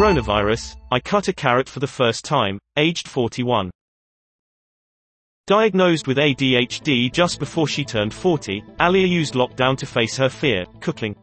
Coronavirus, I cut a carrot for the first time, aged 41. Diagnosed with ADHD just before she turned 40, Alia used lockdown to face her fear, cooking.